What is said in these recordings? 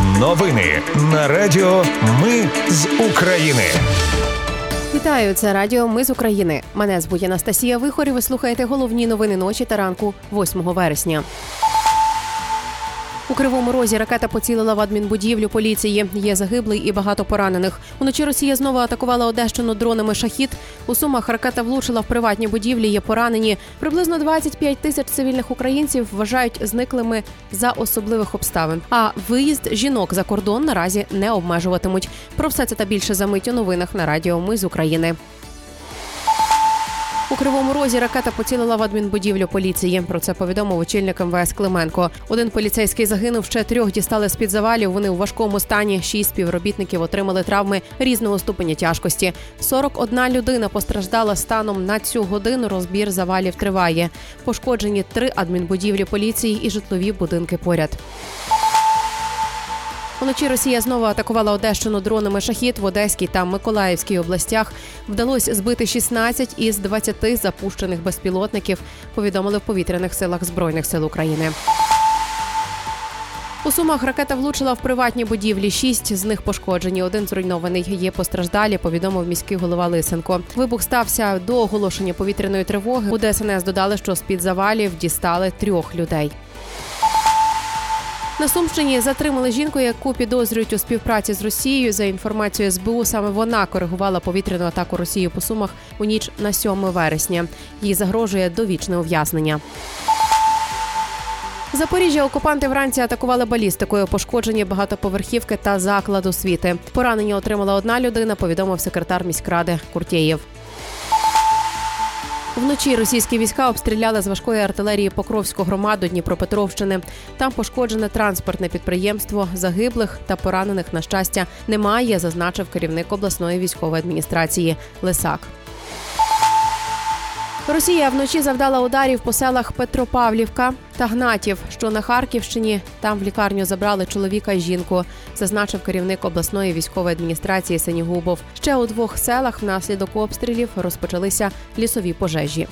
Новини на Радіо Ми з України. Вітаю, це Радіо Ми з України. Мене звуть Анастасія Вихор і Ви слухаєте головні новини ночі та ранку 8 вересня. У кривому розі ракета поцілила в адмінбудівлю поліції. Є загиблий і багато поранених. Уночі Росія знову атакувала Одещину дронами шахід. У сумах ракета влучила в приватні будівлі. Є поранені. Приблизно 25 тисяч цивільних українців вважають зниклими за особливих обставин. А виїзд жінок за кордон наразі не обмежуватимуть. Про все це та більше за мить у новинах на радіо. Ми з України. Кривому розі ракета поцілила в адмінбудівлю поліції. Про це повідомив очільник МВС Клименко. Один поліцейський загинув, ще трьох дістали з під завалів. Вони у важкому стані. Шість співробітників отримали травми різного ступеня тяжкості. 41 людина постраждала станом на цю годину. Розбір завалів триває. Пошкоджені три адмінбудівлі поліції і житлові будинки поряд. Уночі Росія знову атакувала Одещину дронами шахід в Одеській та Миколаївській областях. Вдалося збити 16 із 20 запущених безпілотників. Повідомили в повітряних силах збройних сил України. У сумах ракета влучила в приватні будівлі. Шість з них пошкоджені. Один зруйнований. Є постраждалі. Повідомив міський голова Лисенко. Вибух стався до оголошення повітряної тривоги. У ДСНС додали, що з під завалів дістали трьох людей. На Сумщині затримали жінку, яку підозрюють у співпраці з Росією. За інформацією СБУ, саме вона коригувала повітряну атаку Росії по Сумах у ніч на 7 вересня. Їй загрожує довічне ув'язнення. Запоріжжя окупанти вранці атакували балістикою, пошкоджені багатоповерхівки та заклад освіти. Поранення отримала одна людина. Повідомив секретар міськради Куртєєв. Вночі російські війська обстріляли з важкої артилерії Покровську громаду Дніпропетровщини. Там пошкоджене транспортне підприємство. Загиблих та поранених на щастя немає, зазначив керівник обласної військової адміністрації Лисак. Росія вночі завдала ударів по селах Петропавлівка та Гнатів, що на Харківщині. Там в лікарню забрали чоловіка і жінку, зазначив керівник обласної військової адміністрації Сенігубов. Ще у двох селах внаслідок обстрілів розпочалися лісові пожежі.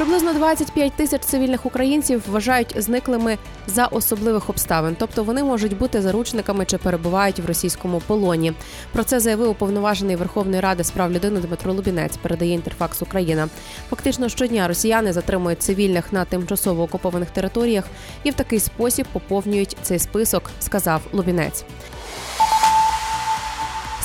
Приблизно 25 тисяч цивільних українців вважають зниклими за особливих обставин, тобто вони можуть бути заручниками чи перебувають в російському полоні. Про це заявив уповноважений Верховної Ради з прав людини Дмитро Лубінець. Передає інтерфакс Україна. Фактично щодня росіяни затримують цивільних на тимчасово окупованих територіях і в такий спосіб поповнюють цей список, сказав Лубінець.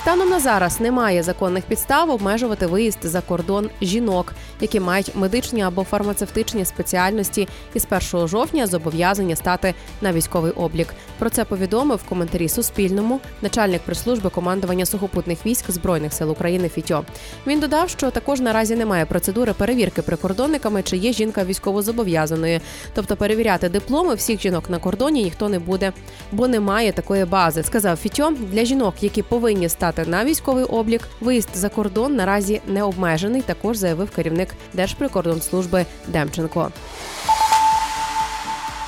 Станом на зараз немає законних підстав обмежувати виїзд за кордон жінок, які мають медичні або фармацевтичні спеціальності, і з 1 жовтня зобов'язані стати на військовий облік. Про це повідомив в коментарі Суспільному начальник прес-служби командування сухопутних військ збройних сил України Фітьо. Він додав, що також наразі немає процедури перевірки прикордонниками, чи є жінка військовозобов'язаною. Тобто перевіряти дипломи всіх жінок на кордоні ніхто не буде, бо немає такої бази. Сказав Фітьо для жінок, які повинні стати на військовий облік. Виїзд за кордон наразі не обмежений. Також заявив керівник Держприкордонслужби Демченко.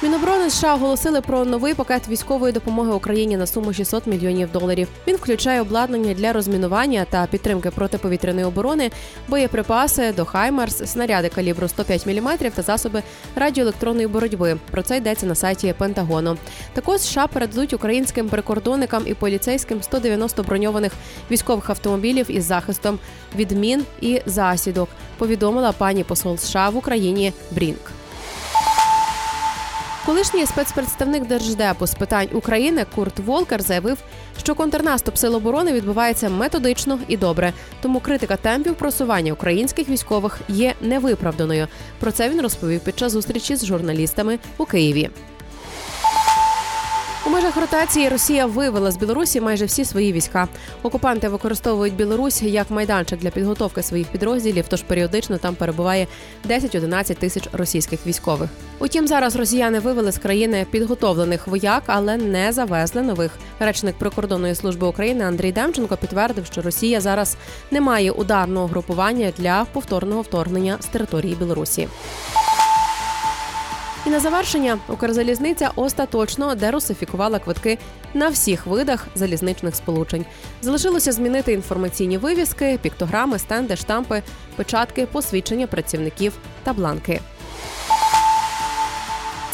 Міноборони США оголосили про новий пакет військової допомоги Україні на суму 600 мільйонів доларів. Він включає обладнання для розмінування та підтримки протиповітряної оборони, боєприпаси до Хаймарс, снаряди калібру 105 мм та засоби радіоелектронної боротьби. Про це йдеться на сайті Пентагону. Також США передадуть українським прикордонникам і поліцейським 190 броньованих військових автомобілів із захистом від мін і засідок. Повідомила пані посол США в Україні Брінк. Колишній спецпредставник держдепу з питань України Курт Волкер заявив, що контрнаступ сил оборони відбувається методично і добре. Тому критика темпів просування українських військових є невиправданою. Про це він розповів під час зустрічі з журналістами у Києві. У межах ротації Росія вивела з Білорусі майже всі свої війська. Окупанти використовують Білорусь як майданчик для підготовки своїх підрозділів, тож періодично там перебуває 10-11 тисяч російських військових. Утім, зараз росіяни вивели з країни підготовлених вояк, але не завезли нових. Речник прикордонної служби України Андрій Демченко підтвердив, що Росія зараз не має ударного групування для повторного вторгнення з території Білорусі. І на завершення Укрзалізниця остаточно дерусифікувала квитки на всіх видах залізничних сполучень. Залишилося змінити інформаційні вивіски, піктограми, стенди, штампи, печатки, посвідчення працівників та бланки.